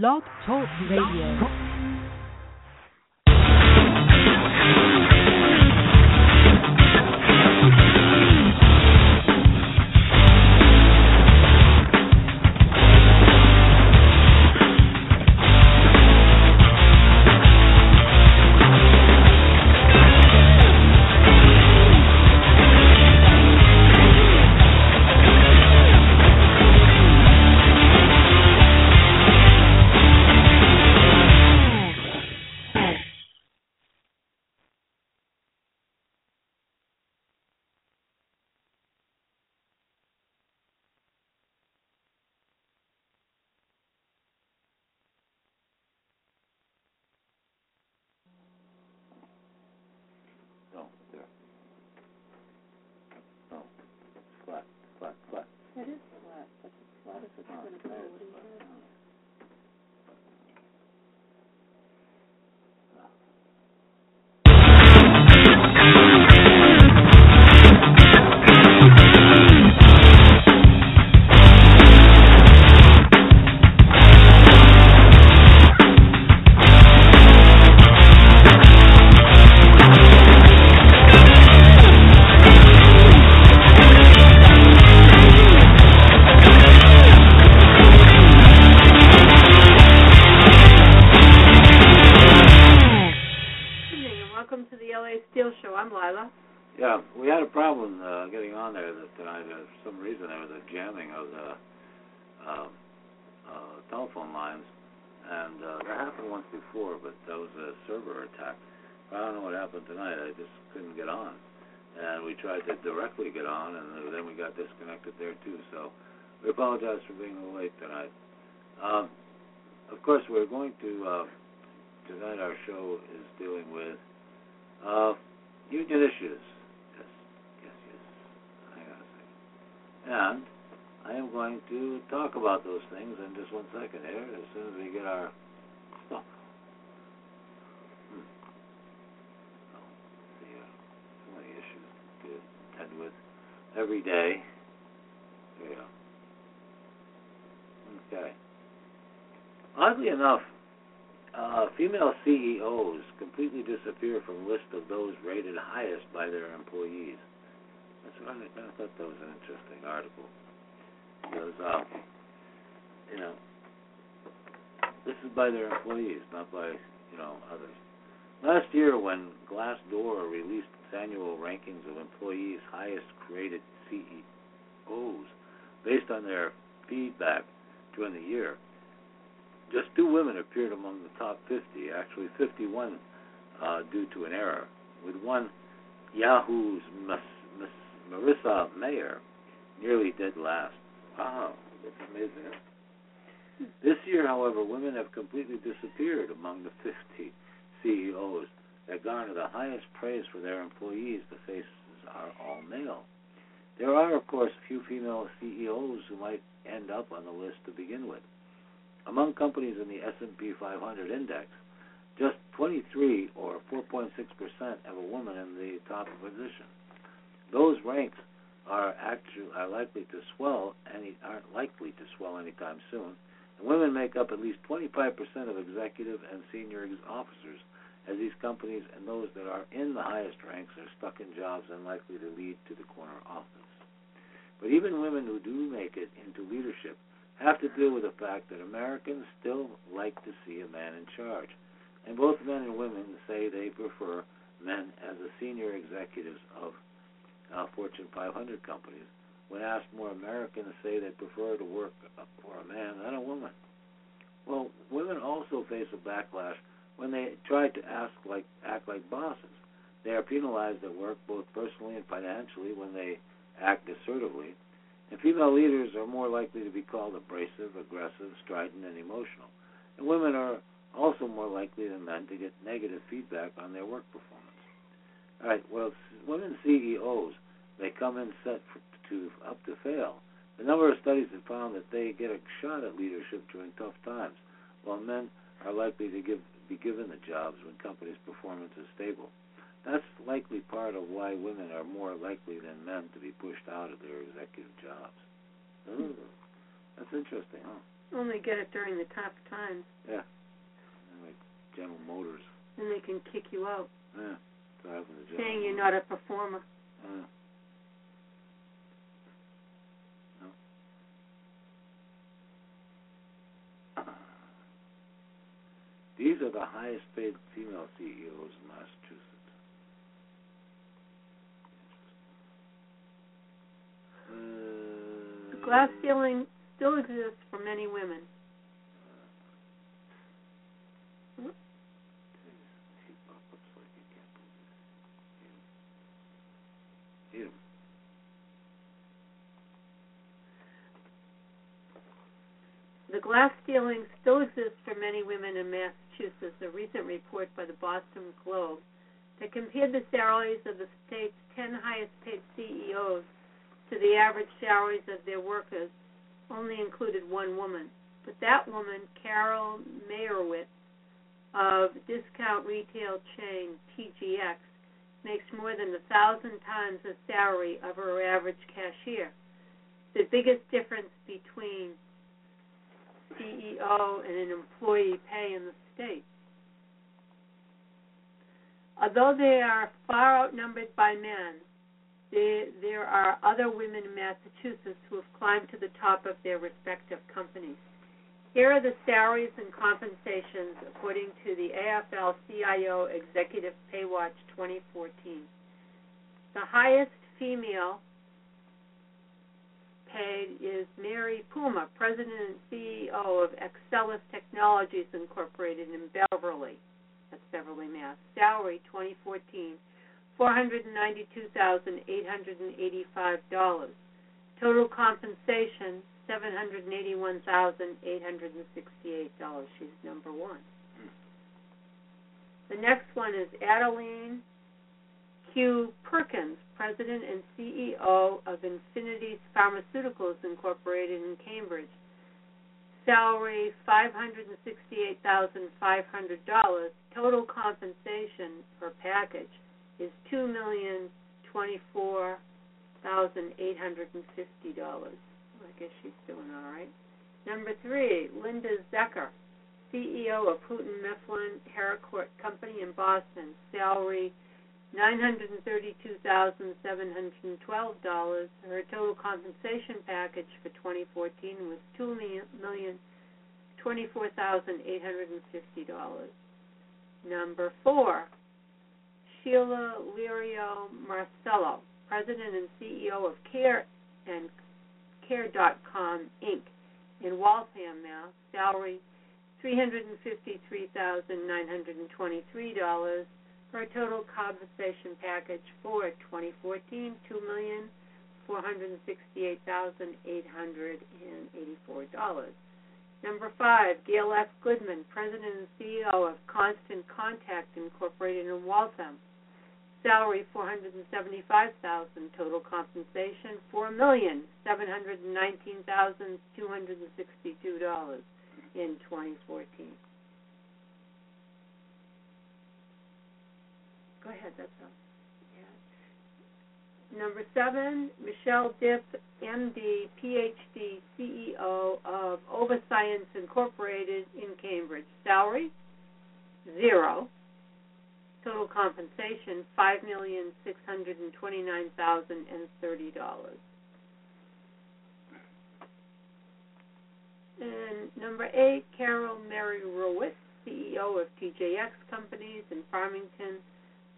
Blog Talk Radio. What happened tonight. I just couldn't get on, and we tried to directly get on, and then we got disconnected there too. So we apologize for being late tonight. Um, of course, we're going to uh, tonight. Our show is dealing with uh, union issues. Yes, yes, yes. Hang on a second. And I am going to talk about those things in just one second here, as soon as we get our stuff. Hmm. Oh, see, uh, so many issues to attend with every day. Go. Okay. Oddly enough, uh, female CEOs completely disappear from list of those rated highest by their employees. That's what I, I thought that was an interesting article. Because, uh, you know, this is by their employees, not by, you know, others. Last year, when Glassdoor released its annual rankings of employees' highest rated CEOs based on their feedback during the year, just two women appeared among the top 50, actually 51 uh, due to an error, with one Yahoo's Miss, Miss Marissa Mayer nearly dead last. Wow, that's amazing. This year, however, women have completely disappeared among the 50 CEOs that garner the highest praise for their employees. The faces are all male. There are, of course, a few female CEOs who might end up on the list to begin with. Among companies in the S&P 500 index, just 23 or 4.6% have a woman in the top position. Those ranks are actually are likely to swell any aren't likely to swell anytime soon. Women make up at least 25% of executive and senior officers, as these companies and those that are in the highest ranks are stuck in jobs unlikely to lead to the corner office. But even women who do make it into leadership have to deal with the fact that Americans still like to see a man in charge. And both men and women say they prefer men as the senior executives of uh, Fortune 500 companies. When asked, more Americans to say they prefer to work for a man than a woman. Well, women also face a backlash when they try to ask like act like bosses. They are penalized at work both personally and financially when they act assertively. And female leaders are more likely to be called abrasive, aggressive, strident, and emotional. And women are also more likely than men to get negative feedback on their work performance. All right, well, women CEOs, they come in set for, to up to fail. A number of studies have found that they get a shot at leadership during tough times, while men are likely to give, be given the jobs when companies' performance is stable. That's likely part of why women are more likely than men to be pushed out of their executive jobs. Ooh, that's interesting, huh? Only get it during the tough times. Yeah. Like General Motors. Then they can kick you out, Yeah. Driving the General saying you're not a performer. Yeah. These are the highest paid female CEOs in Massachusetts. The Uh, glass ceiling still exists for many women. Hmm? He pop-ups like you can't believe it. Hit 'em. Hit 'em. The glass ceiling still exists for many women in Massachusetts. A recent report by the Boston Globe that compared the salaries of the state's 10 highest paid CEOs to the average salaries of their workers only included one woman. But that woman, Carol Meyrowitz of discount retail chain TJX, makes more than a thousand times the salary of her average cashier. The biggest difference between CEO and an employee pay in the state. Although they are far outnumbered by men, there, there are other women in Massachusetts who have climbed to the top of their respective companies. Here are the salaries and compensations according to the AFL CIO Executive Pay Watch 2014. The highest female is Mary Puma, President and CEO of Axcelis Technologies Incorporated in Beverly. That's Beverly, Mass. Salary 2014, $492,885. Total compensation $781,868. She's number one. The next one is Adelene Q. Perkins, President and CEO of Infinity Pharmaceuticals Incorporated in Cambridge. Salary $568,500. Total compensation per package is $2,024,850. I guess she's doing all right. Number three, Linda Zecher, CEO of Houghton Mifflin Harcourt Company in Boston. Salary $932,712. Her total compensation package for 2014 was $2,024,850. Number four, Sheila Lirio Marcelo, President and CEO of Care and Care.com Inc. in Waltham, Mass. Salary $353,923 for a total compensation package for 2014, $2,468,884. Number five, Gail F. Goodman, President and CEO of Constant Contact Incorporated in Waltham. Salary 475000 total compensation $4,719,262 in 2014. Go ahead, that's all. Yeah. Number seven, Michelle Dipp, MD, PhD, CEO of OvaScience Incorporated in Cambridge. Salary? Zero. Total compensation, five million six hundred and twenty-nine thousand and thirty dollars. And number eight, Carol Meyrowitz, CEO of TJX Companies in Farmington.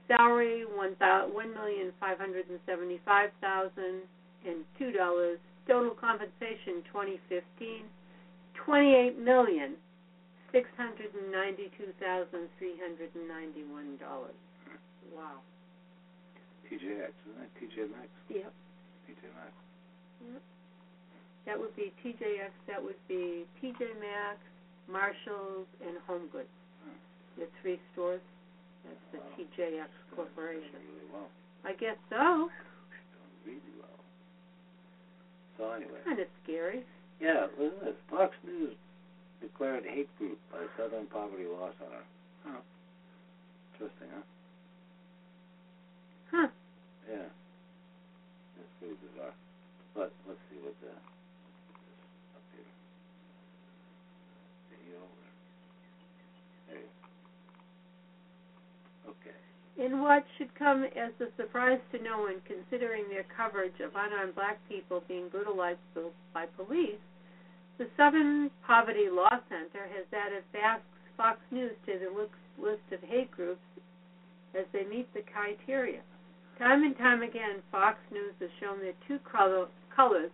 Salary one one million five hundred and seventy five thousand and two dollars. Total compensation twenty fifteen, twenty eight million six hundred and ninety two thousand three hundred and ninety one dollars. Wow. TJX, isn't that TJ Maxx? Yep. TJ Maxx. That would be TJX, that would be TJ Maxx, Marshalls, and Home Goods. Hmm. The three stores. That's the. TJX Corporation. really well. I guess so. Doing really well. So anyway, Kind of scary. yeah, listen to this. Fox News declared hate group by Southern Poverty Law Center. Huh. Interesting, huh? Huh. Yeah. That's pretty bizarre. But let's see what the up here. Okay. In what should come as a surprise to no one, considering their coverage of unarmed black people being brutalized by police, the Southern Poverty Law Center has added Fox News to the list of hate groups as they meet the criteria. Time and time again, Fox News has shown their two colors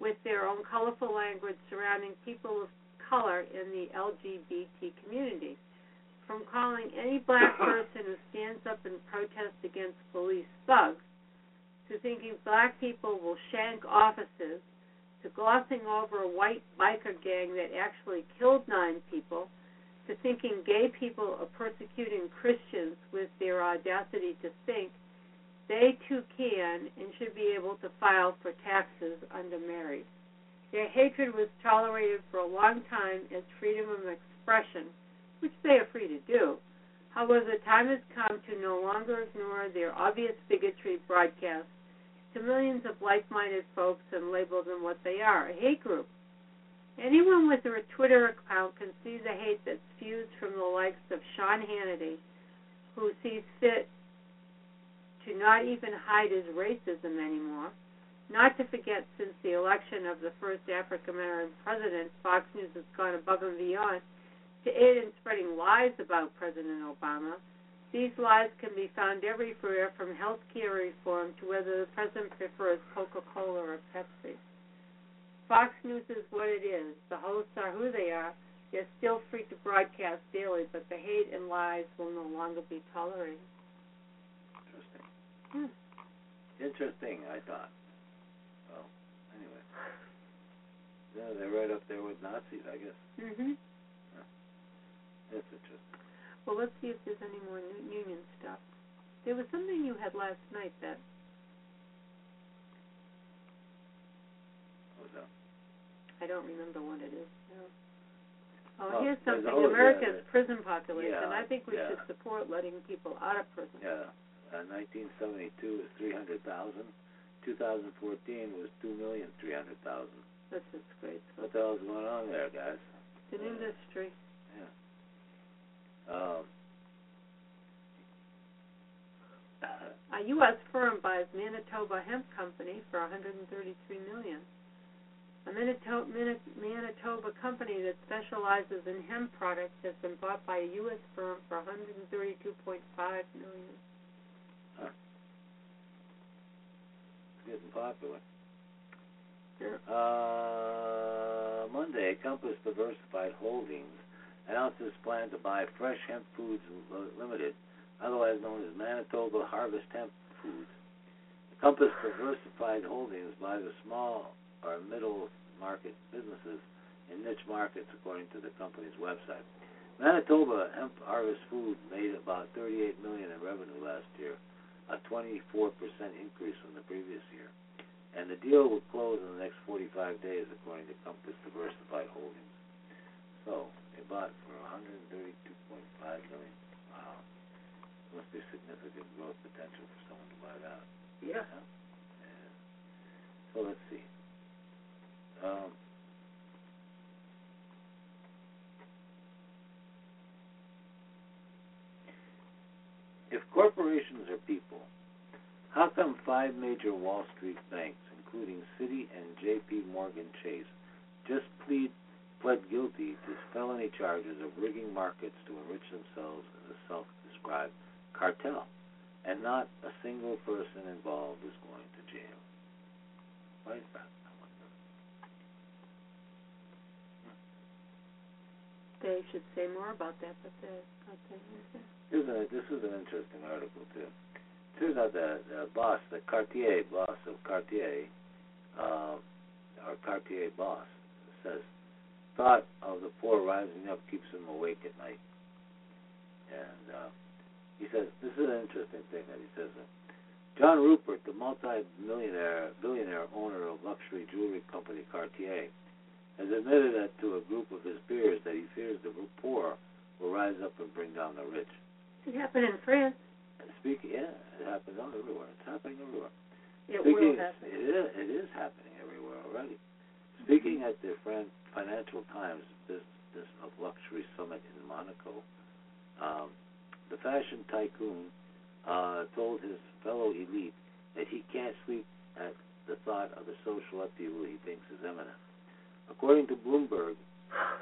with their own colorful language surrounding people of color in the LGBT community. From calling any black person who stands up and protests against police thugs, to thinking black people will shank officers, to glossing over a white biker gang that actually killed nine people, to thinking gay people are persecuting Christians with their audacity to think they too can and should be able to file for taxes under married. Their hatred was tolerated for a long time as freedom of expression, which they are free to do. However, the time has come to no longer ignore their obvious bigotry broadcast to millions of like minded folks and label them what they are a hate group. Anyone with a Twitter account can see the hate that spews from the likes of Sean Hannity, who sees fit to not even hide his racism anymore. Not to forget, since the election of the first African American president, Fox News has gone above and beyond to aid in spreading lies about President Obama. These lies can be found everywhere from health care reform to whether the president prefers Coca Cola or Pepsi. Fox News is what it is. The hosts are who they are. They're still free to broadcast daily, but the hate and lies will no longer be tolerated. Interesting. Hmm. Interesting, I thought. Well, anyway. Yeah, they're right up there with Nazis, I guess. Mhm. That's interesting. Well, let's see if there's any more union stuff. There was something you had last night that What was that? I don't remember what it is. No. Oh, Oh, here's something. America's yeah, prison population. yeah, I think we yeah. should support letting people out of prison. Yeah. Uh, 1972 was 300,000. 2014 was 2,300,000. That's just great. What the hell's going on there, guys? It's an Yeah. industry. Um, A U.S. firm buys Manitoba Hemp Company for 133 million. A Manitoba, Manitoba company that specializes in hemp products has been bought by a U.S. firm for 132.5 million. huh. It's getting popular. Uh, Monday, Compass Diversified Holdings announced its plan to buy Fresh Hemp Foods Limited, otherwise known as Manitoba Harvest Hemp Foods. Compass Diversified Holdings buys a small or middle market businesses in niche markets, according to the company's website. Manitoba Hemp Harvest Foods made about 38 million in revenue last year, a 24% increase from the previous year. And the deal will close in the next 45 days, according to Compass Diversified Holdings. So they bought for 132.5 million. Wow, must be significant growth potential for someone to buy that. Yeah. Yeah. So let's see. Um, if corporations are people, how come five major Wall Street banks, including Citi and J.P. Morgan Chase, just plead pled guilty to felony charges of rigging markets to enrich themselves in a self-described cartel, and not a single person involved is going to jail? Why is that? I wonder. They should say more about that, but they, but they, okay. Here's a, this is an interesting article too. Turns out that the boss, the Cartier boss of Cartier, uh, or Cartier boss, says thought of the poor rising up keeps him awake at night. And uh, he says this is an interesting thing that he says. Uh, John Rupert, the multi-millionaire billionaire owner of luxury jewelry company Cartier, has admitted that to a group of his peers that he fears the poor will rise up and bring down the rich. It happened in France. Speaking, yeah, it happens all everywhere. It's happening everywhere. It Speaking, will happen. It is, it is happening everywhere already. Speaking at the Financial Times Business of Luxury Summit in Monaco, um, the fashion tycoon uh, told his fellow elite that he can't sleep at the thought of the social upheaval he thinks is imminent. According to Bloomberg,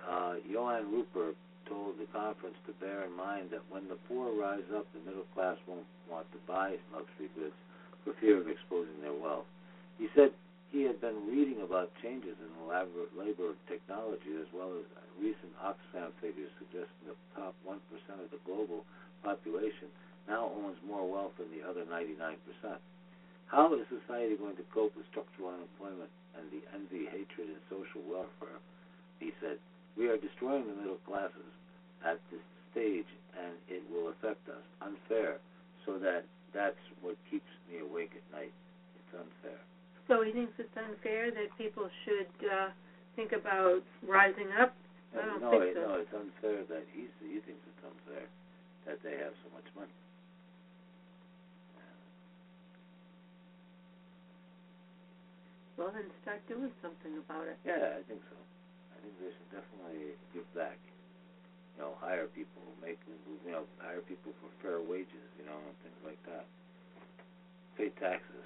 uh, Johann Rupert told the conference to bear in mind that when the poor rise up, the middle class won't want to buy luxury goods for fear of exposing their wealth. He said he had been reading about changes in elaborate labor technology as well as recent Oxfam figures suggesting the top 1% of the global population now owns more wealth than the other 99%. How is society going to cope with structural unemployment and the envy, hatred, and social welfare? He said, We are destroying the middle classes at this stage, and it will affect us. Unfair, so that that's what keeps me awake at night. It's unfair. So he thinks it's unfair that people should uh, think about rising up. I don't no, think so. no, it's unfair that he's, he thinks it's unfair that they have so much money. Well, then start doing something about it. Yeah, I think so. I think they should definitely give back. You know, hire people, make you know, hire people for fair wages, you know, and things like that. Pay taxes.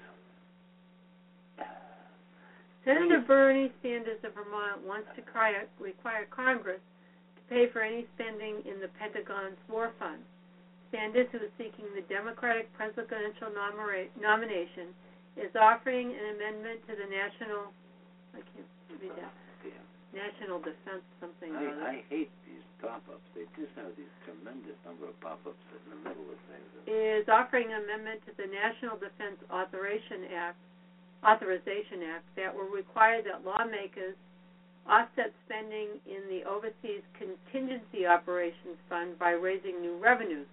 Senator Bernie Sanders of Vermont wants to cry, require Congress to pay for any spending in the Pentagon's war fund. Sanders, who is seeking the Democratic presidential nomina- nomination, is offering an amendment to the National I can't read that Damn. National Defense something or other. I, I hate these pop-ups. They just have these tremendous number of pop-ups in the middle of things. is offering an amendment to the National Defense Authorization Act, Authorization Act that will require that lawmakers offset spending in the Overseas Contingency Operations Fund by raising new revenues.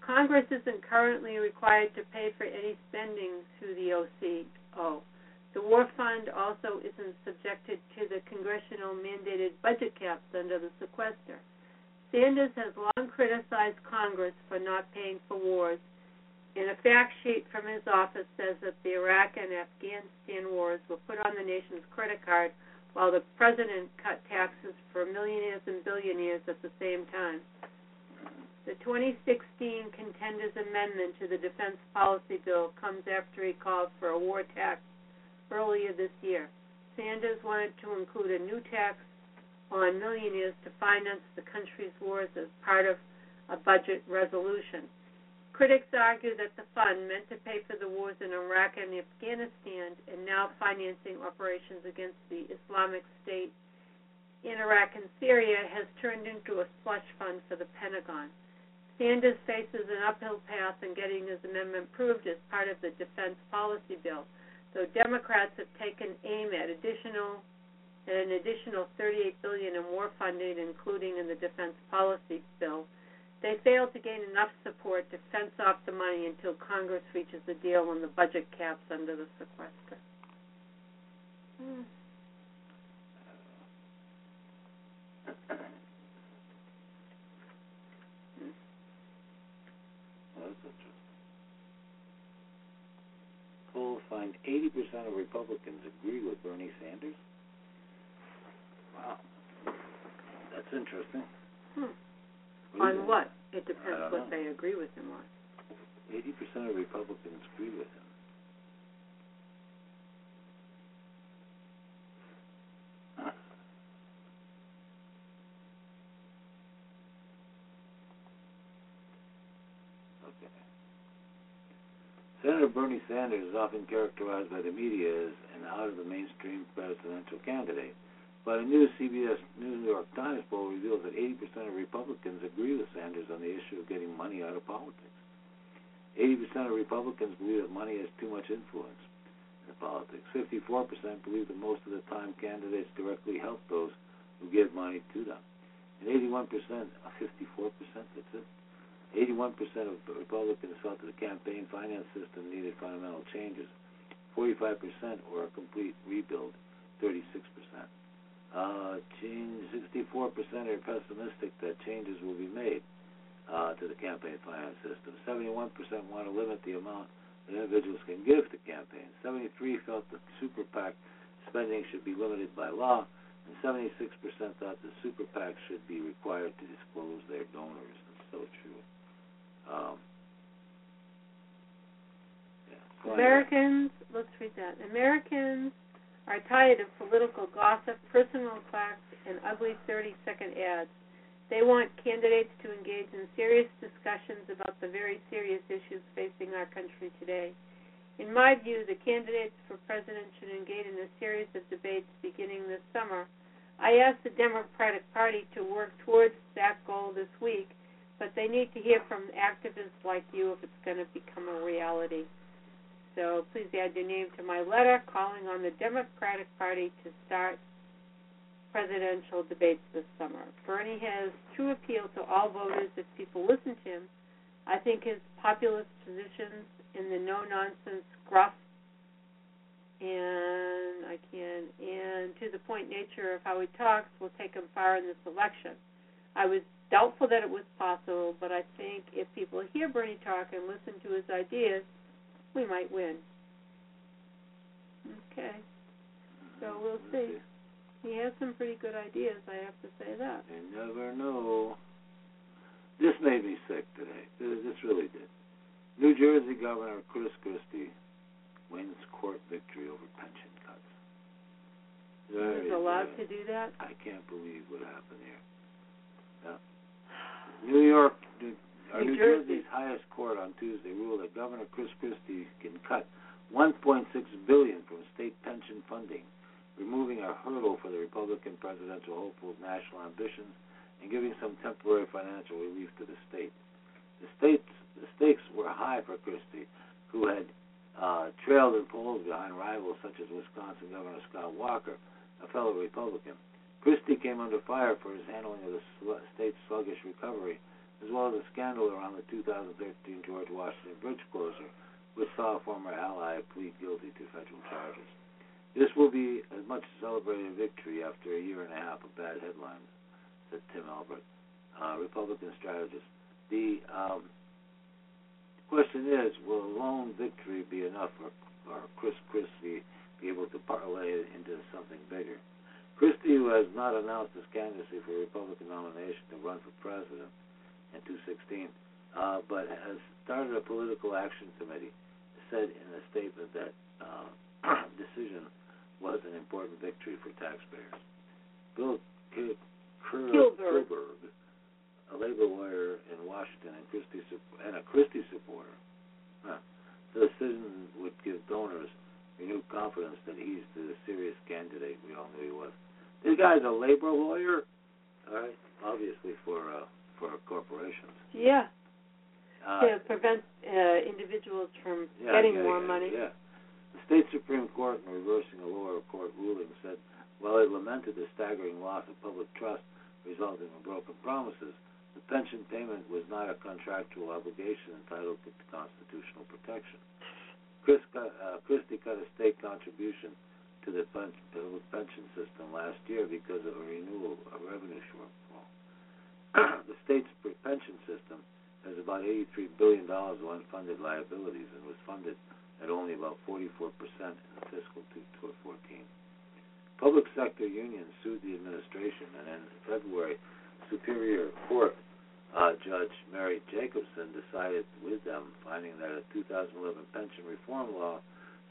Congress isn't currently required to pay for any spending through the OCO. The War Fund also isn't subjected to the congressional mandated budget caps under the sequester. Sanders has long criticized Congress for not paying for wars, and a fact sheet from his office says that the Iraq and Afghanistan wars were put on the nation's credit card while the president cut taxes for millionaires and billionaires at the same time. The 2016 Contenders Amendment to the Defense Policy Bill comes after he called for a war tax earlier this year. Sanders wanted to include a new tax on millionaires to finance the country's wars as part of a budget resolution. Critics argue that the fund, meant to pay for the wars in Iraq and Afghanistan and now financing operations against the Islamic State in Iraq and Syria, has turned into a slush fund for the Pentagon. Sanders faces an uphill path in getting his amendment approved as part of the defense policy bill, though Democrats have taken aim at additional at an additional 38 billion in war funding, including in the defense policy bill. They failed to gain enough support to fence off the money until Congress reaches a deal on the budget caps under the sequester. Hmm. Polls find 80% of Republicans agree with Bernie Sanders. Wow. That's interesting. Hmm. do you On think? what? It depends what know. they agree with him on. 80% of Republicans agree with him. Huh. Okay. Senator Bernie Sanders is often characterized by the media as an out of the mainstream presidential candidate. But a new CBS New York Times poll reveals that 80% of Republicans agree with Sanders on the issue of getting money out of politics. 80% of Republicans believe that money has too much influence in politics. 54% believe that most of the time candidates directly help those who give money to them. And 81%, uh, 54%, that's it. 81% of Republicans felt that the campaign finance system needed fundamental changes. 45% or a complete rebuild. 36% uh, change 64% are pessimistic that changes will be made uh, to the campaign finance system. 71% want to limit the amount that individuals can give to campaigns. 73 felt that super PAC spending should be limited by law, and 76% thought the super PACs should be required to disclose their donors. That's so true. Um, yeah. Americans, let's read that. Americans are tired of political gossip, personal attacks, and ugly 30 second ads. They want candidates to engage in serious discussions about the very serious issues facing our country today. In my view, the candidates for president should engage in a series of debates beginning this summer. I asked the Democratic Party to work towards that goal this week, but they need to hear from activists like you if it's going to become a reality. So please add your name to my letter calling on the Democratic Party to start presidential debates this summer. Bernie has true appeal to all voters if people listen to him. I think his populist positions in the no nonsense gruff and I can and to the point nature of how he talks will take him far in this election. I was doubtful that it was possible, but I think if people hear Bernie talk and listen to his ideas, we might win. Okay. So mm-hmm. we'll see. He has some pretty good ideas, I have to say that. You never know. This made me sick today. This really did. New Jersey Governor Chris Christie wins court victory over pension cuts. Very, He's allowed to do that? I can't believe what happened here. Yeah. New York, New, New New Jersey. Jersey's highest court on Tuesday ruled that Governor Chris Christie can cut 1.6 billion from state pension funding, removing a hurdle for the Republican presidential hopeful's national ambitions and giving some temporary financial relief to the state. The states, the stakes were high for Christie, who had uh, trailed in polls behind rivals such as Wisconsin Governor Scott Walker, a fellow Republican. Christie came under fire for his handling of the state's sluggish recovery, as well as a scandal around the 2013 George Washington Bridge closure, which saw a former ally plead guilty to federal charges. This will be a much celebrated victory after a year and a half of bad headlines, said Tim Albert, uh, Republican strategist. The um, question is, will a lone victory be enough for, for Chris Christie be able to parlay it into something bigger? Christie, who has not announced his candidacy for a Republican nomination to run for president in 2016, uh, but has started a political action committee, said in a statement that uh, decision was an important victory for taxpayers. Bill K- Kilberg. Kilberg, a labor lawyer in Washington and Christie and a Christie supporter, huh, the decision would give donors renewed confidence that he's the serious candidate we all knew he was. This guy's a labor lawyer, all right, obviously for uh, for corporations. Yeah. Uh, to prevent uh, individuals from yeah, getting yeah, more yeah, money. Yeah. The state Supreme Court, in reversing a lower court ruling, said while it lamented the staggering loss of public trust resulting from broken promises, the pension payment was not a contractual obligation entitled to constitutional protection. Chris uh, Christie cut a state contribution to the pen- pension system last year because of a renewal of revenue shortfall. The state's pension system has about $83 billion of unfunded liabilities and was funded at only about 44% in fiscal 2014. Public sector unions sued the administration, and in February, Superior Court uh, Judge Mary Jacobson decided with them, finding that a 2011 pension reform law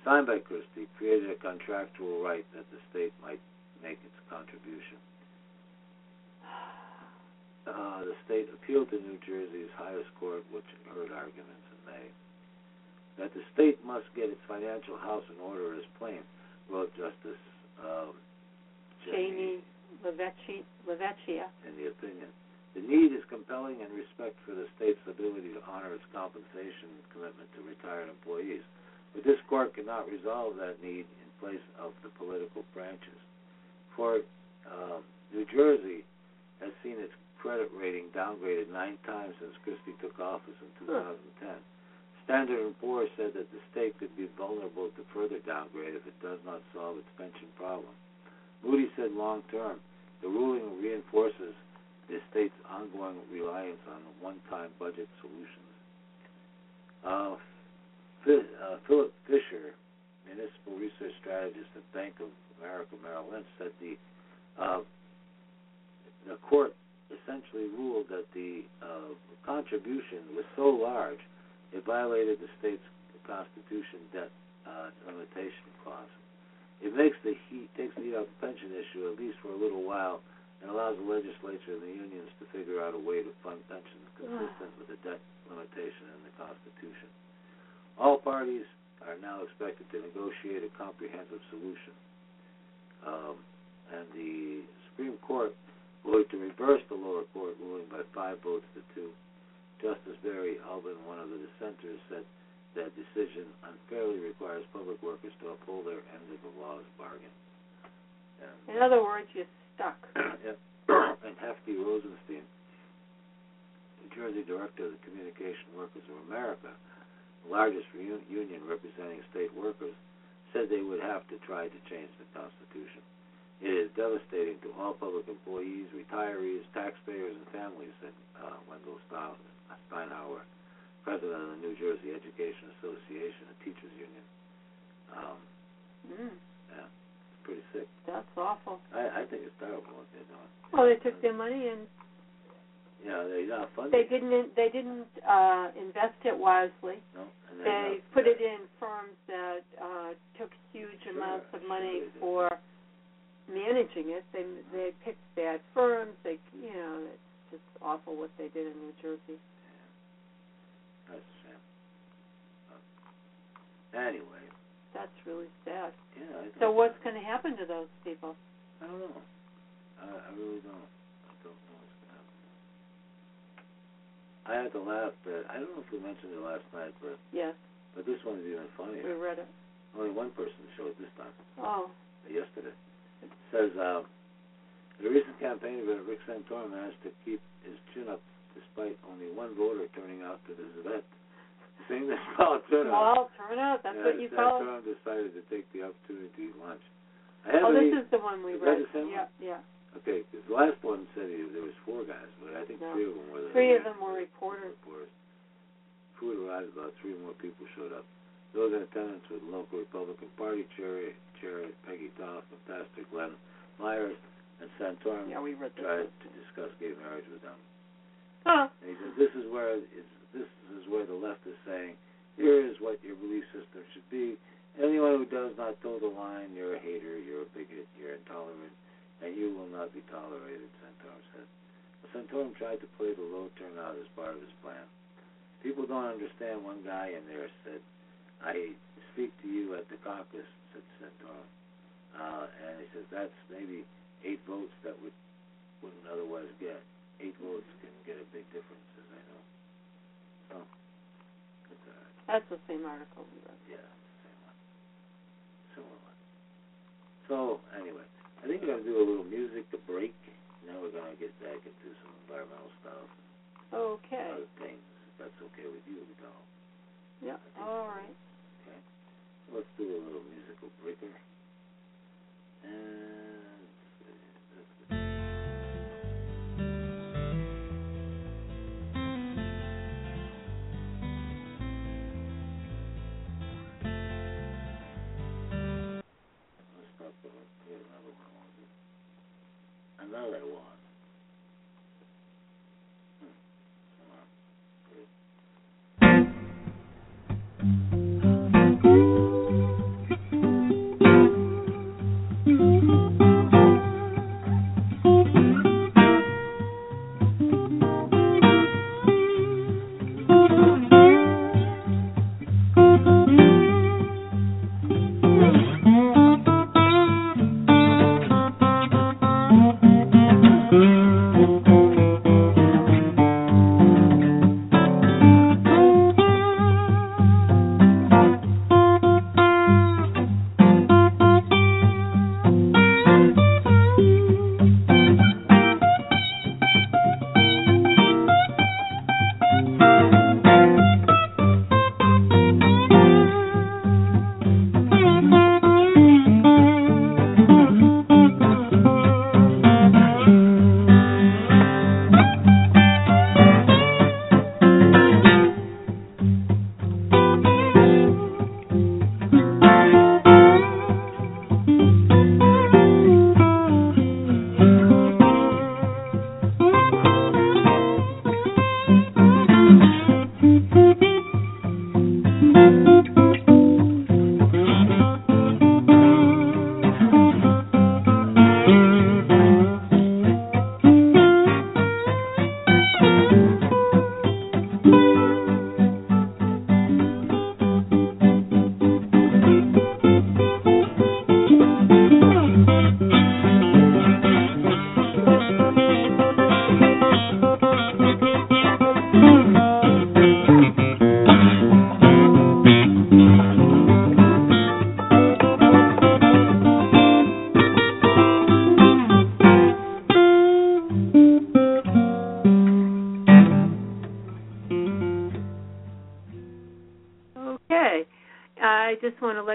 signed by Christie created a contractual right that the state might make its contribution. Uh, the state appealed to New Jersey's highest court, which heard arguments in May. That the state must get its financial house in order is plain, wrote Justice um, Jaynee Lavecchi, Lavecchia. in the opinion. The need is compelling in respect for the state's ability to honor its compensation commitment to retired employees. But this court cannot resolve that need in place of the political branches. For um, New Jersey has seen its credit rating downgraded nine times since Christie took office in 2010. Standard & Poor's said that the state could be vulnerable to further downgrade if it does not solve its pension problem. Moody said long term, the ruling reinforces the state's ongoing reliance on one-time budget solutions. Uh, Fi- uh, Philip Fisher, municipal research strategist at Bank of America Merrill Lynch, said the uh, the court essentially ruled that the uh, contribution was so large it violated the state's Constitution debt uh, limitation clause. It makes the heat takes the heat off the pension issue at least for a little while, and allows the legislature and the unions to figure out a way to fund pensions consistent with the debt limitation in the Constitution. All parties are now expected to negotiate a comprehensive solution. Um, and the Supreme Court voted to reverse the lower court ruling by five votes to two. Justice Barry Albin, one of the dissenters, said that decision unfairly requires public workers to uphold their end of the law's bargain. And, In other words, you're stuck. Yep. and Hetty Rosenstein, New Jersey director of the Communication Workers of America, the largest union representing state workers, said they would have to try to change the Constitution. It is devastating to all public employees, retirees, taxpayers, and families, said uh, Wendell Stein- Steinhauer, president of the New Jersey Education Association, a teachers union. Um, Mm, yeah, it's pretty sick. that's awful. I, I think it's terrible what they're doing. Well, they took their money and Yeah, they're not funding. they didn't. They didn't uh, invest it wisely. No, and they're not- put it in firms that uh, took huge Sure, amounts of sure money they did. for managing it. They they picked bad firms. They you know it's just awful what they did in New Jersey. That's a shame. Anyway, That's really sad. yeah. So what's going to happen to those people? I don't know. I, I really don't. I don't know what's gonna happen. I had to laugh. That I don't know if we mentioned it last night, but Yes, but this one's even funnier. we read it. Only one person showed this time. Oh, Yesterday. It says uh, the recent campaign event, Rick Santorum managed to keep his chin up despite only one voter turning out to this event. Seeing this small turnout. small turnout. That's what you call it. Santorum decided to take the opportunity to eat lunch. I Oh, this is the one we read. the yeah, yeah. Okay, because the last one said he, there was four guys, but I think No. three of them were the Three of them were reporters. reporters. Food arrived, about three more people showed up. Those in attendance were the local Republican Party chair, chair Peggy Toff and Pastor Glenn Myers, and Santorum Yeah, we read tried to discuss gay marriage with them. Huh. And he said, "This is where it's, this is where the left is saying, here is what your belief system should be. Anyone who does not toe the line, you're a hater, you're a bigot, you're intolerant, and you will not be tolerated." Santorum said. Santorum tried to play the low turnout as part of his plan. People don't understand. One guy in there said, "I speak to you at the caucus," said Santorum, uh, and he says that's maybe eight votes that would wouldn't otherwise get eight votes can get a big difference, as I know. So, all right. That's the same article we read. Yeah, same one. Similar one. So, anyway, I think we're going to do a little music to break. Now we're going to get back into some environmental stuff Okay. other things, if that's okay with you, Doll. Yeah. All right. Let's do a little musical breaker. And... Uh, let's with here's another one. Another one.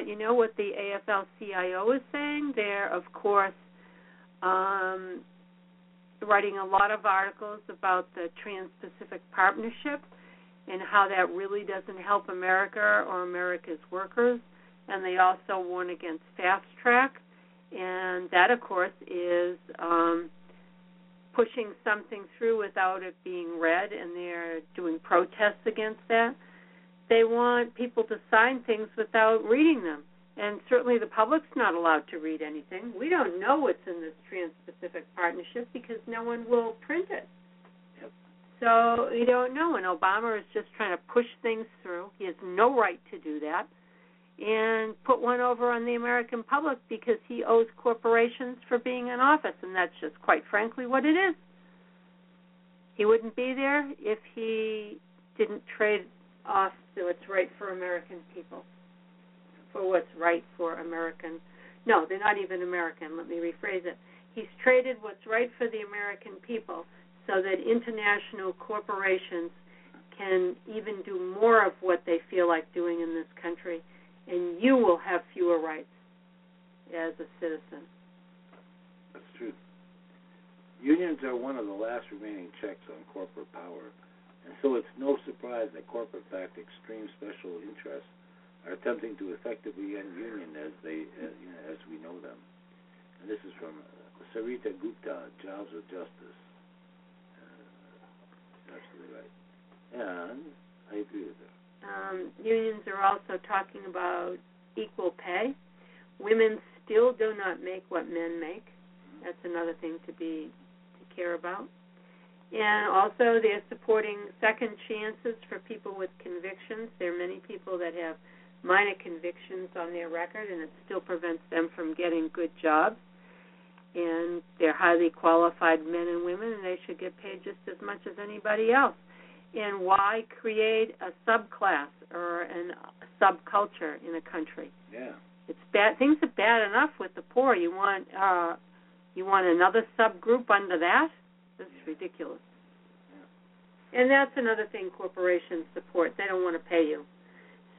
You know what the AFL-CIO is saying. They're, of course, um, writing a lot of articles about the Trans-Pacific Partnership and how that really doesn't help America or America's workers. And they also warn against fast track, and that, of course, is um, pushing something through without it being read, and they're doing protests against that. They want people to sign things without reading them. And certainly the public's not allowed to read anything. We don't know what's in this Trans Pacific Partnership because no one will print it. So you don't know. And Obama is just trying to push things through. He has no right to do that. And put one over on the American public because he owes corporations for being in office. And that's just quite frankly what it is. He wouldn't be there if he didn't trade off so it's right for American people. For what's right for American. No, they're not even American. Let me rephrase it. He's traded what's right for the American people so that international corporations can even do more of what they feel like doing in this country, and you will have fewer rights as a citizen. That's true. Unions are one of the last remaining checks on corporate power and so it's no surprise that corporate-backed extreme special interests are attempting to effectively end union as they, uh, you know, as we know them. And this is from Sarita Gupta, Jobs with Justice. Uh, absolutely right. And I agree with her. Um, unions are also talking about equal pay. Women still do not make what men make. That's another thing to be to care about. And also, they're supporting second chances for people with convictions. There are many people that have minor convictions on their record, and it still prevents them from getting good jobs. And they're highly qualified men and women, and they should get paid just as much as anybody else. And why create a subclass or a subculture in a country? Yeah. It's bad. Things are bad enough with the poor. You want uh, you want another subgroup under that? This is ridiculous. Yeah. And that's another thing corporations support. They don't want to pay you.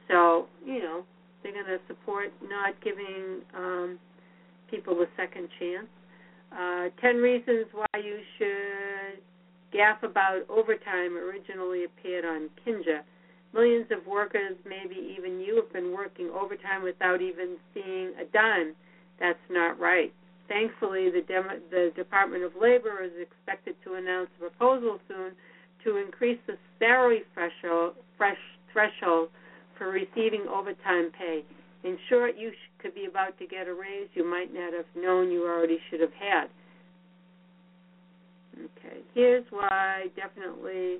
So, you know, they're going to support not giving um, people a second chance. Uh, 10 Reasons Why You Should Gaff About Overtime originally appeared on Kinja. Millions of workers, maybe even you, have been working overtime without even seeing a dime. That's not right. Thankfully, the, Dem- the Department of Labor is expected to announce a proposal soon to increase the salary threshold, threshold for receiving overtime pay. In short, you sh- could be about to get a raise you might not have known you already should have had. Okay, here's why definitely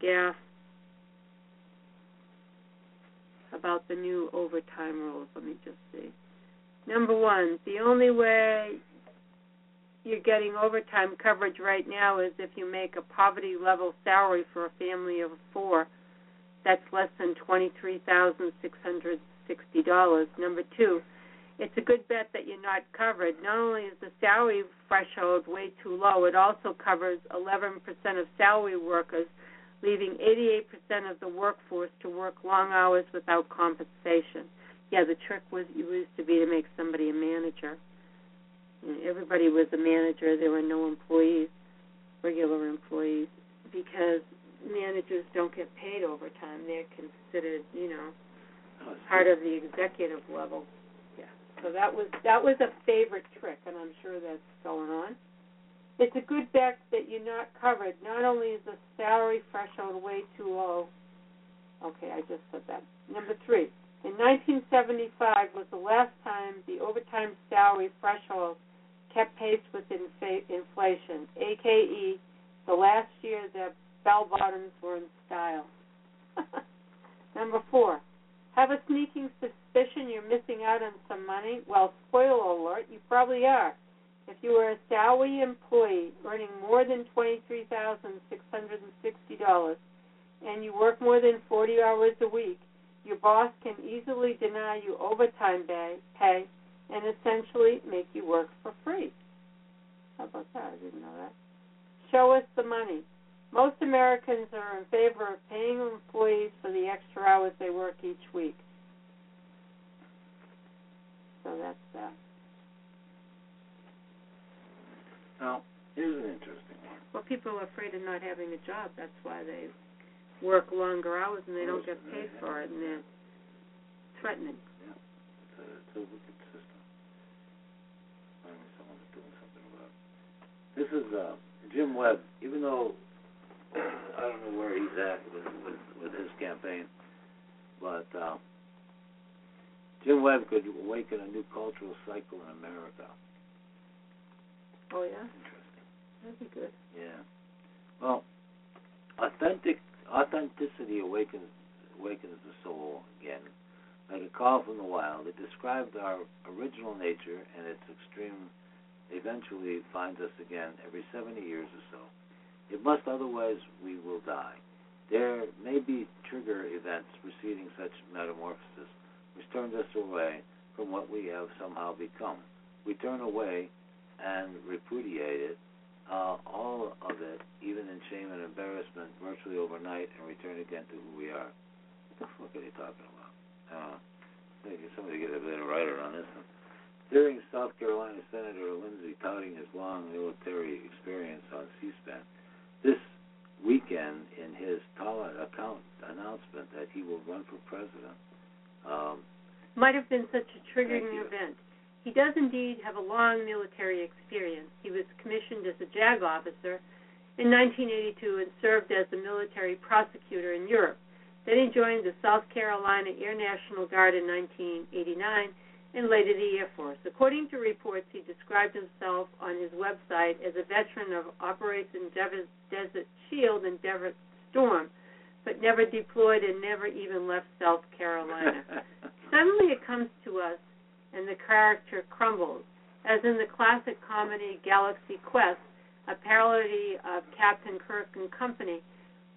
gaff about the new overtime rules. Let me just see. Number one, the only way you're getting overtime coverage right now is if you make a poverty level salary for a family of four. That's less than twenty-three thousand six hundred sixty dollars. Number two, it's a good bet that you're not covered. Not only is the salary threshold way too low, it also covers 11% of salary workers, leaving 88% of the workforce to work long hours without compensation yeah, the trick was used to be to make somebody a manager. Everybody was a manager. There were no employees, regular employees, because managers don't get paid overtime. They're considered, you know, oh, part of the executive level. Yeah. So that was that was a favorite trick, and I'm sure that's going on. It's a good bet that you're not covered. Not only is the salary threshold way too low. Okay, I just said that. Number three, in 1975 was the last time the overtime salary threshold kept pace with inflation, aka the last year that bell bottoms were in style. Number four, have a sneaking suspicion you're missing out on some money? Well, spoiler alert, you probably are. If you are a salary employee earning more than $23,660 and you work more than 40 hours a week, your boss can easily deny you overtime pay and essentially make you work for free. How about that? I didn't know that. Show us the money. Most Americans are in favor of paying employees for the extra hours they work each week. So that's that. Now, here's an interesting one. Well, people are afraid of not having a job. That's why they work longer hours and they don't get paid for it, and they're threatening. It's a, it's a wicked system. Finally, someone's doing something about it. This is uh, Jim Webb. Even though I don't know where he's at with with, with his campaign, but uh, Jim Webb could awaken a new cultural cycle in America. Oh yeah, Interesting. that'd be good. Yeah. Well, authentic authenticity awakens awakens the soul again, like a call from the wild. It described our original nature, and its extreme eventually finds us again every 70 years or so. It must, otherwise we will die. There may be trigger events preceding such metamorphosis, which turns us away from what we have somehow become. We turn away and repudiate it, uh, all of it, even in shame and embarrassment, virtually overnight, and return again to who we are. What the fuck are they talking about? Uh, somebody get a better writer on this one. Hearing South Carolina Senator Lindsey touting his long military experience on C-SPAN, this weekend in his tolerant account announcement that he will run for president. Um, Might have been such a triggering event. He does indeed have a long military experience. He was commissioned as a JAG officer in 1982 and served as a military prosecutor in Europe. Then he joined the South Carolina Air National Guard in 1989 and later the Air Force. According to reports, he described himself on his website as a veteran of Operation Desert Desert Shield and Desert Storm, but never deployed and never even left South Carolina. Suddenly it comes to us, and the character crumbles, as in the classic comedy Galaxy Quest, a parody of Captain Kirk and Company,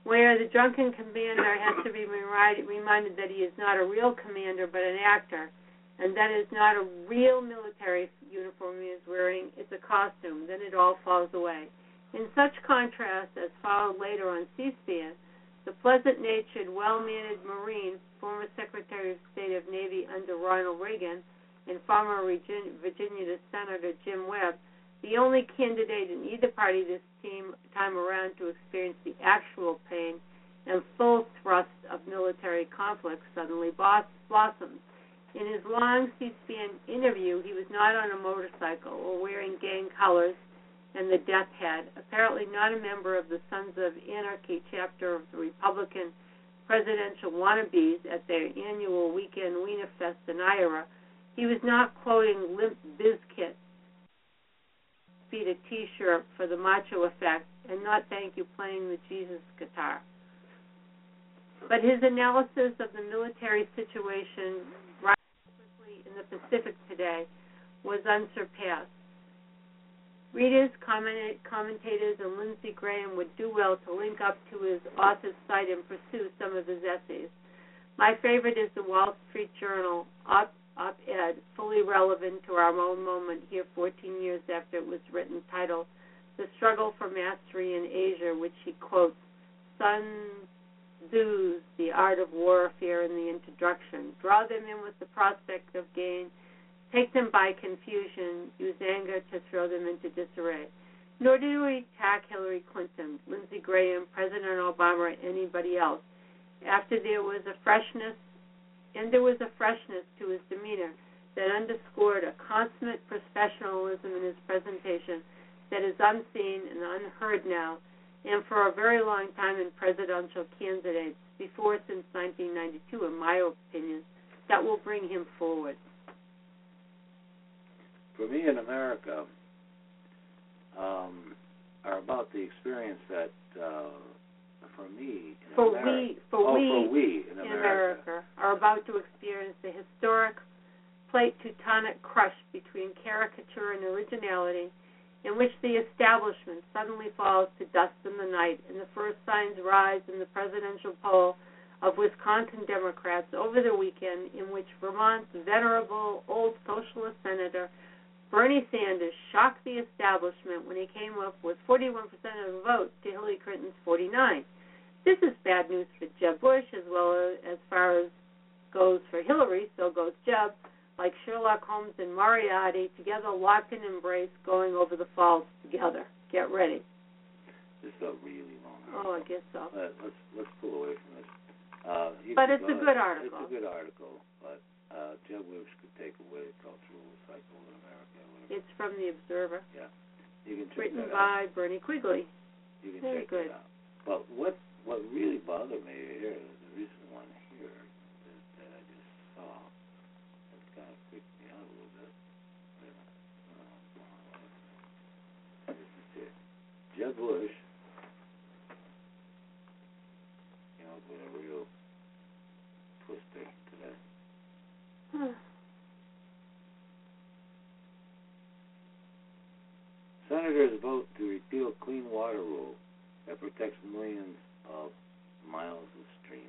where the drunken commander has to be reminded that he is not a real commander but an actor, and that is not a real military uniform he is wearing, it's a costume. Then it all falls away. In such contrast, as followed later on C-SPAN, the pleasant-natured, well-mannered Marine, former Secretary of State of Navy under Ronald Reagan, and former Virginia Senator Jim Webb, the only candidate in either party this team, time around to experience the actual pain and full thrust of military conflict suddenly blossoms. In his long C-SPAN interview, he was not on a motorcycle or wearing gang colors and the death head, apparently not a member of the Sons of Anarchy chapter of the Republican presidential wannabes at their annual weekend Wiener Fest in Iowa. He was not quoting Limp Bizkit beat a T-shirt for the macho effect, and not thank you playing the Jesus guitar. But his analysis of the military situation right quickly in the Pacific today was unsurpassed. Readers, commentators, and Lindsey Graham would do well to link up to his author's site and pursue some of his essays. My favorite is the Wall Street Journal op op-ed, fully relevant to our own moment here 14 years after it was written, titled "The Struggle for Mastery in Asia," which he quotes Sun Tzu's "The Art of Warfare" in the introduction. Draw them in with the prospect of gain. Take them by confusion. Use anger to throw them into disarray. Nor do we attack Hillary Clinton, Lindsey Graham, President Obama, or anybody else. After there was a freshness and there was a freshness to his demeanor that underscored a consummate professionalism in his presentation that is unseen and unheard now, and for a very long time in presidential candidates, before since 1992, in my opinion, that will bring him forward. for me in America um, are about the experience that uh, for me in For America, we, for oh, we for we in in America, America are about to experience the historic plate tectonic crush between caricature and originality, in which the establishment suddenly falls to dust in the night, and the first signs rise in the presidential poll of Wisconsin Democrats over the weekend, in which Vermont's venerable old socialist senator Bernie Sanders shocked the establishment when he came up with 41% of the vote to Hillary Clinton's 49. This is bad news for Jeb Bush as well as, as far as goes for Hillary, so goes Jeb. Like Sherlock Holmes and Moriarty, together locked in embrace, going over the falls together. Get ready. This is a really long Oh, I guess so. But let's let's pull away from this. Uh, But it's a good article. It's a good article, but uh, Jeb Wilkes could take away cultural cycle in America. whatever. It's from the Observer, Yeah, You can check written that out. by Bernie Quigley. You can very check good. that out. But what what really bothered me here, the recent one here that, that I just saw, it kind of freaked me out a little bit. Wait a minute. Oh, this is it. Jeb Bush came up with a real twister today. Hmm. Senators vote to repeal clean water rule that protects millions of miles of streams.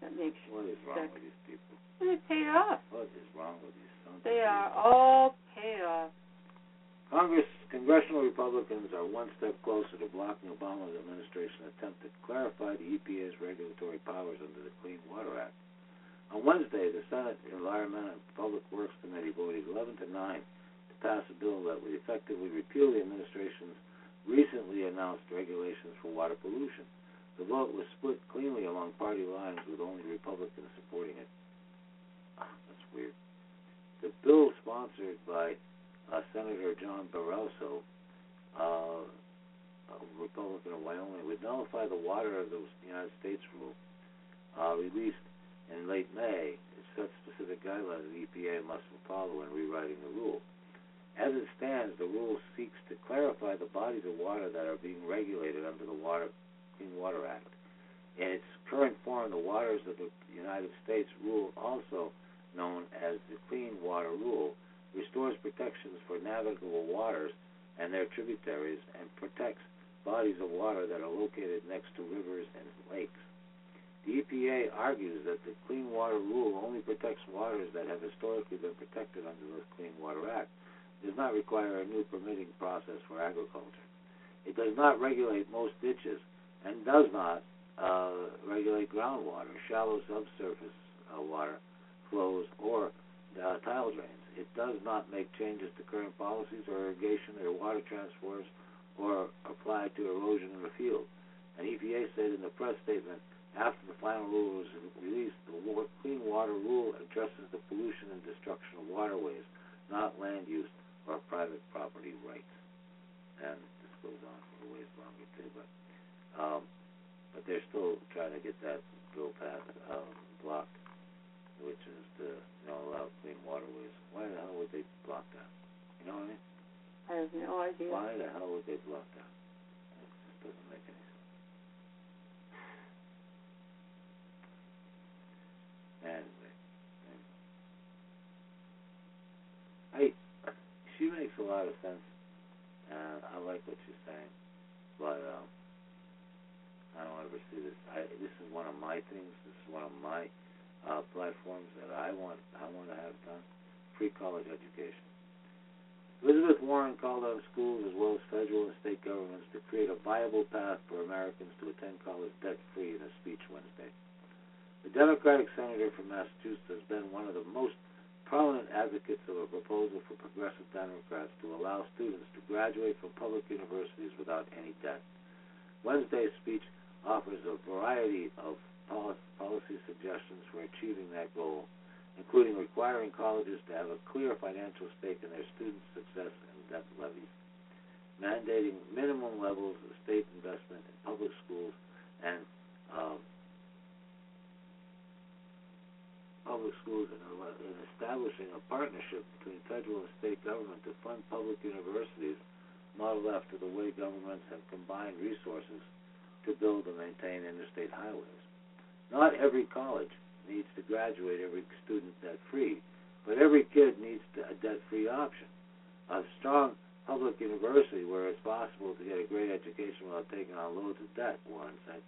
that makes you What is wrong sick. with these people? They paid off. What is wrong with these sons They are all paid off. Congress, congressional Republicans are one step closer to blocking Obama's administration's attempt to clarify the EPA's regulatory powers under the Clean Water Act. On Wednesday, the Senate Environment and Public Works Committee voted 11 to 9 to pass a bill that would effectively repeal the administration's recently announced regulations for water pollution. The vote was split cleanly along party lines, with only Republicans supporting it. Ah, that's weird. The bill, sponsored by uh, Senator John Barrasso, uh, a Republican of Wyoming, would nullify the Water of the United States rule uh, released in late May. It sets specific guidelines the EPA must follow in rewriting the rule. As it stands, the rule seeks to clarify the bodies of water that are being regulated under the Water Clean Water Act. In its current form, the waters of the United States rule, also known as the Clean Water Rule, restores protections for navigable waters and their tributaries and protects bodies of water that are located next to rivers and lakes. The EPA argues that the Clean Water Rule only protects waters that have historically been protected under the Clean Water Act. It does not require a new permitting process for agriculture. It does not regulate most ditches and does not uh, regulate groundwater, shallow subsurface uh, water flows, or uh, tile drains. It does not make changes to current policies or irrigation or water transfers or apply to erosion in the field. An EPA said in the press statement after the final rule was released, the Clean Water Rule addresses the pollution and destruction of waterways, not land use or private property rights. And this goes on for a ways longer too, but um, but they're still trying to get that bill passed, um, blocked, which is to you know allow clean waterways. Why the hell would they block that? You know what I mean? I have no idea. Why the hell would they block that? It just doesn't make any sense. Anyway, anyway. I she makes a lot of sense, and I like what she's saying, but um, I don't ever see this. I this is one of my things. This is one of my uh, platforms that I want. I want to have done free college education. Elizabeth Warren called on schools as well as federal and state governments to create a viable path for Americans to attend college debt free in a speech Wednesday. The Democratic senator from Massachusetts has been one of the most prominent advocates of a proposal for progressive Democrats to allow students to graduate from public universities without any debt. Wednesday's speech offers a variety of policy suggestions for achieving that goal, including requiring colleges to have a clear financial stake in their students' success and debt levies, mandating minimum levels of state investment in public schools, and um, public schools and, and establishing a partnership between federal and state government to fund public universities modeled after the way governments have combined resources to build and maintain interstate highways. Not every college needs to graduate every student debt free, but every kid needs a debt free option. A strong public university where it's possible to get a great education without taking on loads of debt, Warren said.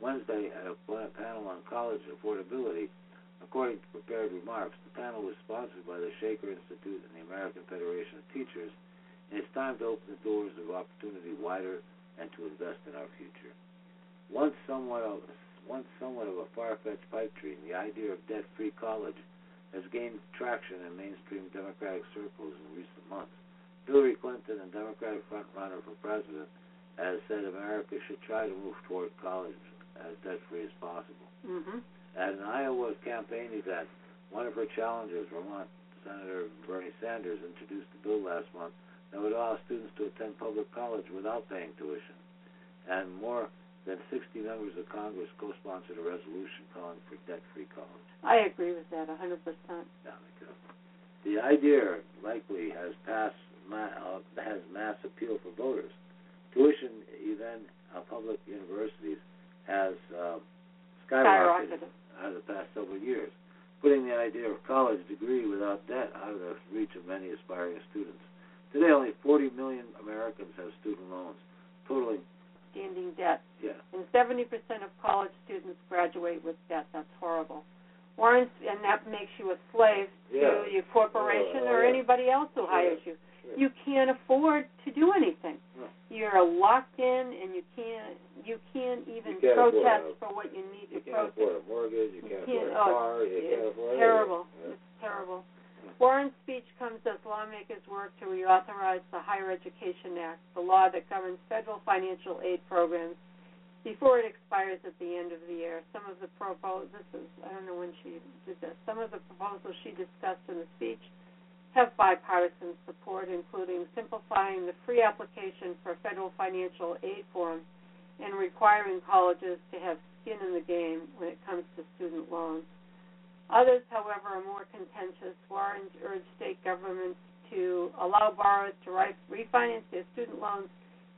Wednesday at a panel on college affordability, according to prepared remarks, the panel was sponsored by the Shanker Institute and the American Federation of Teachers, and it's time to open the doors of opportunity wider and to invest in our future. Once somewhat of once somewhat of a far-fetched pipe dream, the idea of debt-free college has gained traction in mainstream Democratic circles in recent months. Hillary Clinton, a Democratic frontrunner for president, has said America should try to move toward college as debt free as possible. Mhm. At an Iowa campaign event, one of her challengers, Vermont Senator Bernie Sanders, introduced a bill last month that would allow students to attend public college without paying tuition. And more than 60 members of Congress co sponsored a resolution calling for debt free college. I agree with that a 100%. Yeah, because the idea likely has passed ma- uh, has mass appeal for voters. Tuition, even uh, public universities, has uh, skyrocketed Skyrocketed. over the past several years, putting the idea of college degree without debt out of the reach of many aspiring students. Today, only 40 million Americans have student loans, totaling Standing debt. yeah, And 70% of college students graduate with debt. That's horrible. Warren, and that makes you a slave Yeah. to your corporation Oh, or yeah. anybody else who hires you. You can't afford to do anything. You're locked in, and you can't you can't even You can't protest a- for what you need you to protest. You can't afford a mortgage, you You can't, afford a oh, car, you can't afford terrible. anything. It's terrible. Warren's speech comes as lawmakers work to reauthorize the Higher Education Act, the law that governs federal financial aid programs, before it expires at the end of the year. Some of the proposals, this is, I don't know when she did this, some of the proposals she discussed in the speech have bipartisan support, including simplifying the free application for federal financial aid forms and requiring colleges to have skin in the game when it comes to student loans. Others, however, are more contentious. Warren urged state governments to allow borrowers to refinance their student loans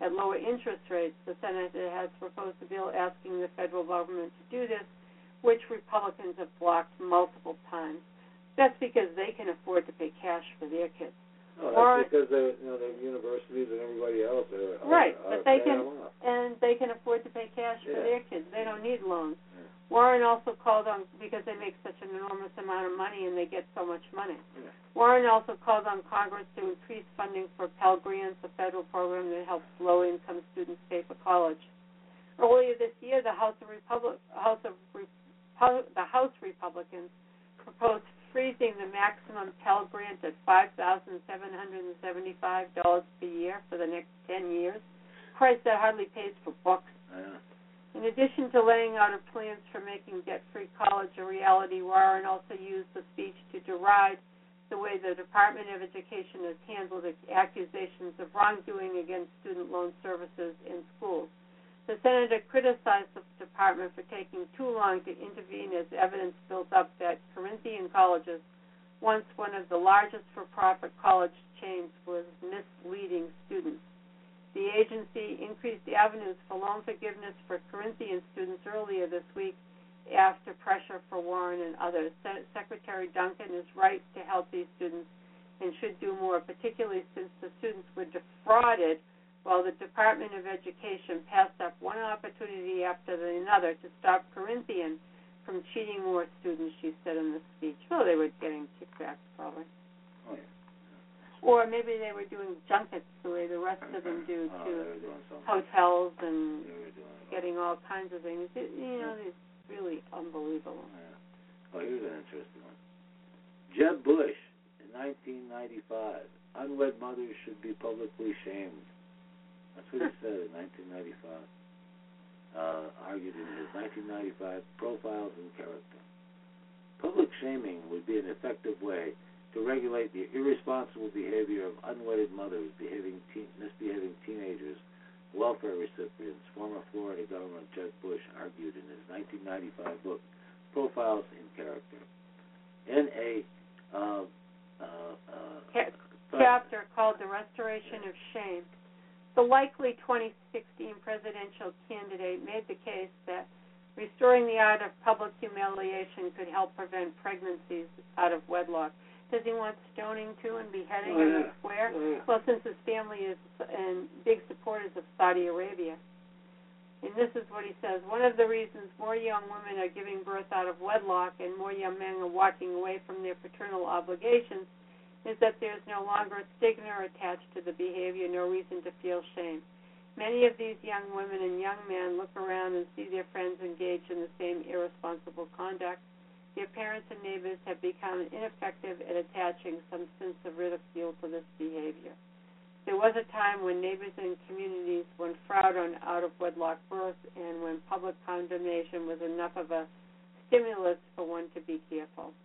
at lower interest rates. The Senate has proposed a bill asking the federal government to do this, which Republicans have blocked multiple times. That's because they can afford to pay cash for their kids. No, Or- that's because they, you know, the universities and everybody else are, are Right, are but they can- And they can afford to pay cash for their kids. They don't need loans. Warren also called on because they make such an enormous amount of money and they get so much money. Yeah. Warren also called on Congress to increase funding for Pell Grants, a federal program that helps low-income students pay for college. Earlier this year, the House of Republic, House of the House Republicans proposed freezing the maximum Pell Grant at five thousand seven hundred and seventy-five dollars per year for the next ten years. Price that hardly pays for books. Yeah. In addition to laying out her plans for making debt-free college a reality, Warren also used the speech to deride the way the Department of Education has handled accusations of wrongdoing against student loan services in schools. The senator criticized the department for taking too long to intervene as evidence built up that Corinthian colleges, once one of the largest for-profit college chains, was misleading students. The agency increased the avenues for loan forgiveness for Corinthian students earlier this week after pressure for Warren and others. Secretary Duncan is right to help these students and should do more, particularly since the students were defrauded while the Department of Education passed up one opportunity after another to stop Corinthian from cheating more students, she said in the speech. Well, they were getting kickbacks probably. Or maybe they were doing junkets the way the rest of them do Oh, to they were doing something. hotels and They were doing it. getting all kinds of things. It, you know, it's really unbelievable. Yeah. Oh, here's an interesting one. Jeb Bush in 1995. Unwed mothers should be publicly shamed. That's what he said in 1995. Uh, argued in his 1995 Profiles in Character. Public shaming would be an effective way to regulate the irresponsible behavior of unwedded mothers behaving teen, misbehaving teenagers, welfare recipients. Former Florida Governor Jeb Bush argued in his 1995 book Profiles in Character. In a uh, uh, uh, chapter called The Restoration of Shame. The likely 2016 presidential candidate made the case that restoring the art of public humiliation could help prevent pregnancies out of wedlock. Does he want stoning too and beheading Oh, in the square? Oh, yeah. Well, since his family is and big supporters of Saudi Arabia. And this is what he says. One of the reasons more young women are giving birth out of wedlock and more young men are walking away from their paternal obligations is that there's no longer a stigma attached to the behavior, no reason to feel shame. Many of these young women and young men look around and see their friends engaged in the same irresponsible conduct. Their parents and neighbors have become ineffective at attaching some sense of ridicule to this behavior. There was a time when neighbors and communities went proud on out of wedlock births, and when public condemnation was enough of a stimulus for one to be careful.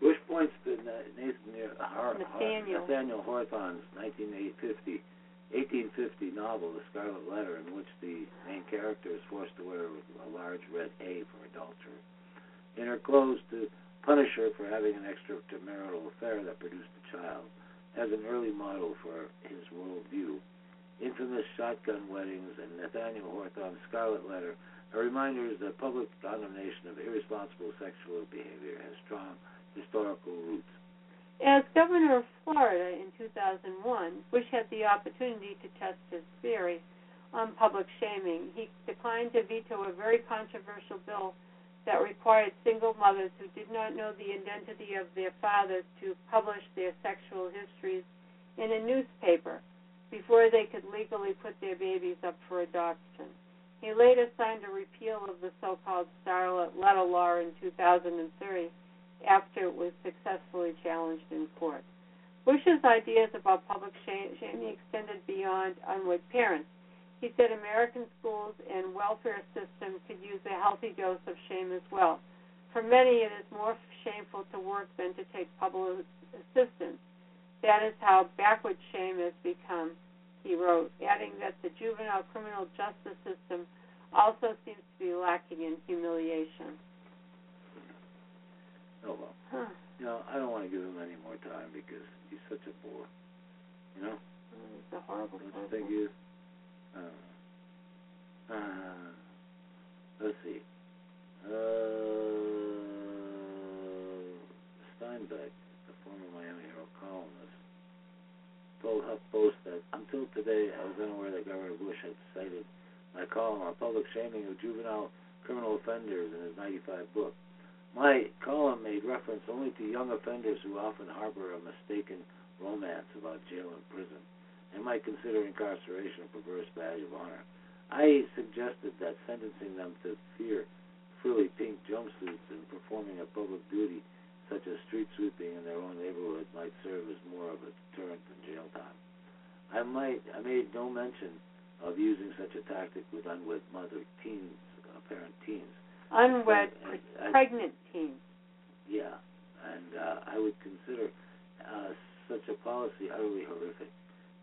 Bush points to Nathan Har- Nathaniel. Nathaniel Hawthorne's 1950, 1850 novel, The Scarlet Letter, in which the main character is forced to wear a large red A for adultery in her clothes to punish her for having an extramarital affair that produced a child as an early model for his worldview. Infamous shotgun weddings and Nathaniel Hawthorne's Scarlet Letter are reminders that public condemnation of irresponsible sexual behavior has strong historical roots. As governor of Florida in 2001, Bush had the opportunity to test his theory on public shaming. He declined to veto a very controversial bill that required single mothers who did not know the identity of their fathers to publish their sexual histories in a newspaper before they could legally put their babies up for adoption. He later signed a repeal of the so called Scarlet Letter Law in 2003 after it was successfully challenged in court. Bush's ideas about public shaming extended beyond unwed parents. He said American schools and welfare system could use a healthy dose of shame as well. For many, it is more shameful to work than to take public assistance. That is how backward shame has become, he wrote, adding that the juvenile criminal justice system also seems to be lacking in humiliation. Oh well. Huh. You know, I don't want to give him any more time because he's such a bore. You know? It's a horrible Don't you person. think he is? Uh, uh, let's see. Uh, Steinback, the former Miami Herald columnist, told HuffPost that until today I was unaware that Governor Bush had cited my column on public shaming of juvenile criminal offenders in his 95 book. My column made reference only to young offenders who often harbor a mistaken romance about jail and prison and might consider incarceration a perverse badge of honor. I suggested that sentencing them to fear frilly pink jumpsuits and performing a public duty such as street sweeping in their own neighborhood might serve as more of a deterrent than jail time. I might I made no mention of using such a tactic with unwed mother teens, uh, parent teens. Unwed, And I- pregnant teens. Yeah, and uh, I would consider uh, such a policy utterly horrific.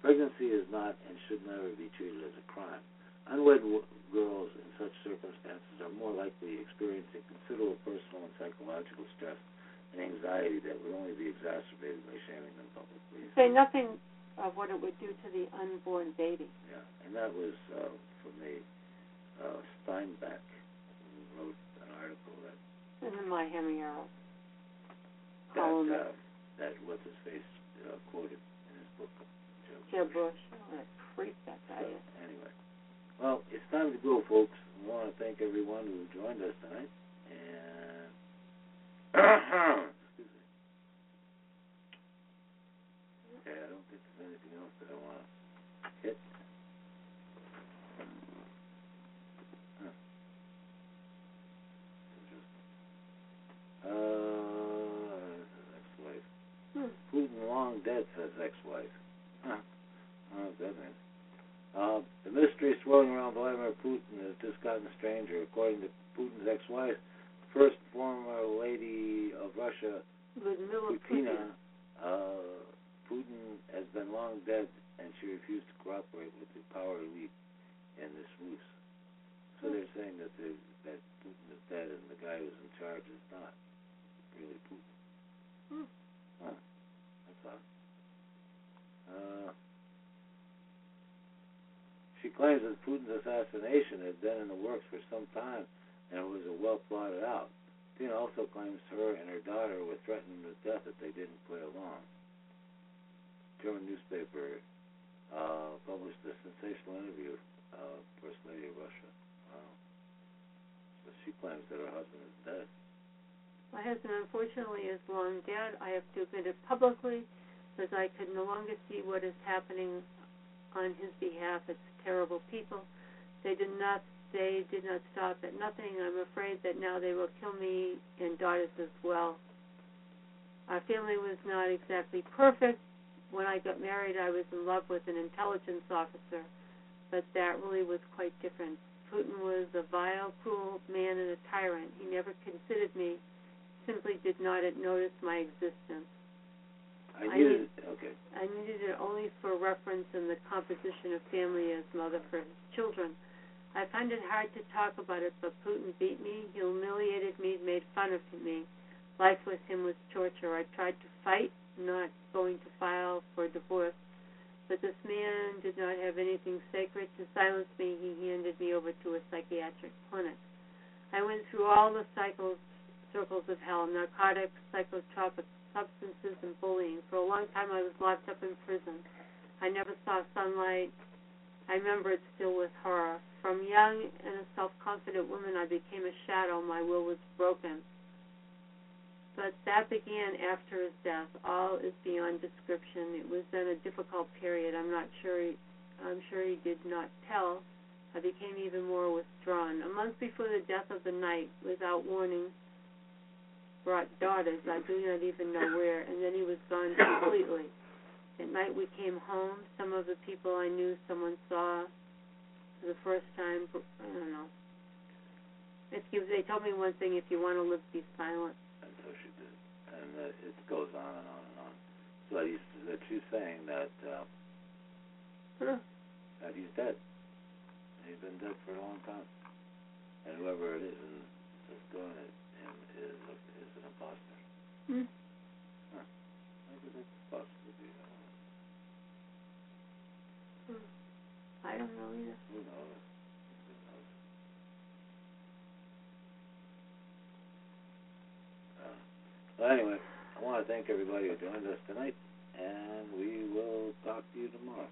Pregnancy is not and should never be treated as a crime. Unwed w- girls in such circumstances are more likely experiencing considerable personal and psychological stress and anxiety that would only be exacerbated by shaming them publicly. Say nothing of what it would do to the unborn baby. Yeah, and that was uh, from the uh, Steinback, who wrote an article that in the Miami Herald. that, uh, that what's his face uh, quoted in his book. Jeb Bush. Oh, that creep that guy So, is. anyway, well, it's time to go, folks. We want to thank everyone who joined us tonight, and excuse me. Okay, I don't think there's anything else that I want to hit. Huh. Uh, ex-wife. Hmm. Putin long dead, says ex-wife. Huh. Goodness. Uh, the mystery swirling around Vladimir Putin has just gotten stranger. According to Putin's ex-wife, first former lady of Russia, Putina, Putin. uh, Putin has been long dead, and she refused to cooperate with the power elite in this ruse. So they're saying that the, that Putin is dead, and the guy who's in charge is not really Putin. Hmm. Huh. That's odd. Uh, claims that Putin's assassination had been in the works for some time and it was well plotted out. Tina also claims her and her daughter were threatened with death if they didn't play along. German newspaper uh, published a sensational interview of First Lady of Russia. Wow. So she claims that her husband is dead. My husband, unfortunately, is long dead. I have to admit it publicly because I could no longer see what is happening on his behalf. It's terrible people. They did not they did not stop at nothing. I'm afraid that now they will kill me and daughters as well. Our family was not exactly perfect. When I got married, I was in love with an intelligence officer, but that really was quite different. Putin was a vile, cruel man and a tyrant. He never considered me, simply did not notice my existence. I I knew. need- okay. I needed it only for reference in the composition of family as mother for his children. I find it hard to talk about it, but Putin beat me, he humiliated me, made fun of me. Life with him was torture. I tried to fight, not going to file for divorce, but this man did not have anything sacred. To silence me, he handed me over to a psychiatric clinic. I went through all the cycles, circles of hell narcotics, psychotropic substances, and bullying. For a long time, I was locked up in prison. I never saw sunlight. I remember it still with horror. From young and a self confident woman, I became a shadow. My will was broken. But that began after his death. All is beyond description. It was then a difficult period. I'm not sure. He, I'm sure he did not tell. I became even more withdrawn. A month before the death of the night, without warning, brought daughters. I do not even know where. And then he was gone completely. At night we came home. Some of the people I knew, someone saw for the first time. I don't know. It gives. They told me one thing: if you want to live, be silent. And so she did. And uh, it goes on and on and on. So he's, that she's saying that uh, Huh. that he's dead. He's been dead for a long time. And whoever it is and is doing it him is a, imposter. Hmm. How could that possibly be? I don't know either. Who knows? Who knows? Uh, well, anyway, I want to thank everybody who joined us tonight, and we will talk to you tomorrow.